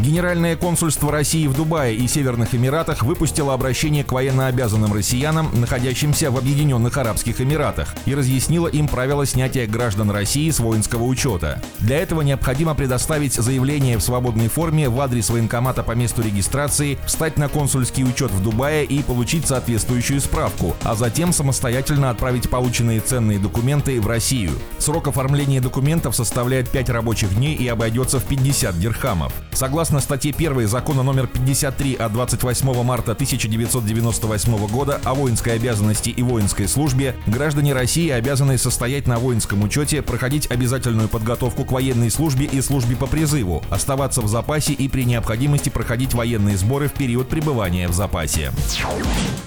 Генеральное консульство России в Дубае и Северных Эмиратах выпустило обращение к военнообязанным россиянам, находящимся в Объединенных Арабских Эмиратах, и разъяснило им правила снятия граждан России с воинского учета. Для этого необходимо предоставить заявление в свободной форме в адрес военкомата по месту регистрации, встать на консульский учет в Дубае и получить соответствующую справку, а затем самостоятельно отправить полученные ценные документы в Россию. Срок оформления документов составляет 5 рабочих дней и обойдется в 50 дирхамов. Согласно Согласно статье 1 закона номер 53 от 28 марта 1998 года о воинской обязанности и воинской службе, граждане России обязаны состоять на воинском учете, проходить обязательную подготовку к военной службе и службе по призыву, оставаться в запасе и при необходимости проходить военные сборы в период пребывания в запасе.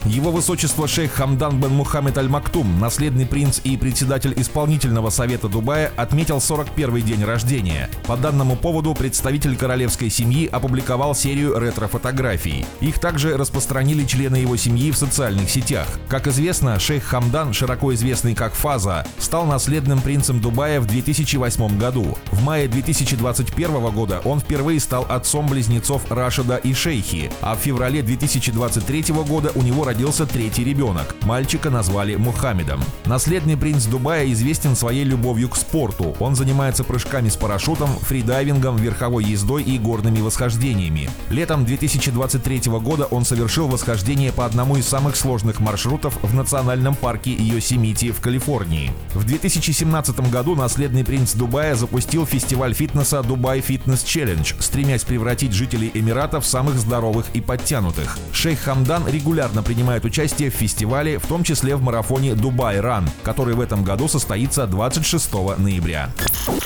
Его высочество шейх Хамдан бен Мухаммед Аль-Мактум, наследный принц и председатель исполнительного совета Дубая, отметил 41-й день рождения. По данному поводу представитель королевской семьи семьи опубликовал серию ретро-фотографий. Их также распространили члены его семьи в социальных сетях. Как известно, шейх Хамдан, широко известный как Фаза, стал наследным принцем Дубая в 2008 году. В мае 2021 года он впервые стал отцом близнецов Рашида и Шейхи, а в феврале 2023 года у него родился третий ребенок. Мальчика назвали Мухаммедом. Наследный принц Дубая известен своей любовью к спорту. Он занимается прыжками с парашютом, фридайвингом, верховой ездой и горными восхождениями. Летом 2023 года он совершил восхождение по одному из самых сложных маршрутов в национальном парке Йосемити в Калифорнии. В 2017 году наследный принц Дубая запустил фестиваль фитнеса Dubai Fitness Challenge, стремясь превратить жителей Эмиратов в самых здоровых и подтянутых. Шейх Хамдан регулярно принимает участие в фестивале, в том числе в марафоне Дубай Ран, который в этом году состоится 26 ноября.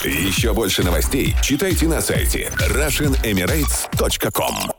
Еще больше новостей читайте на сайте emirates.com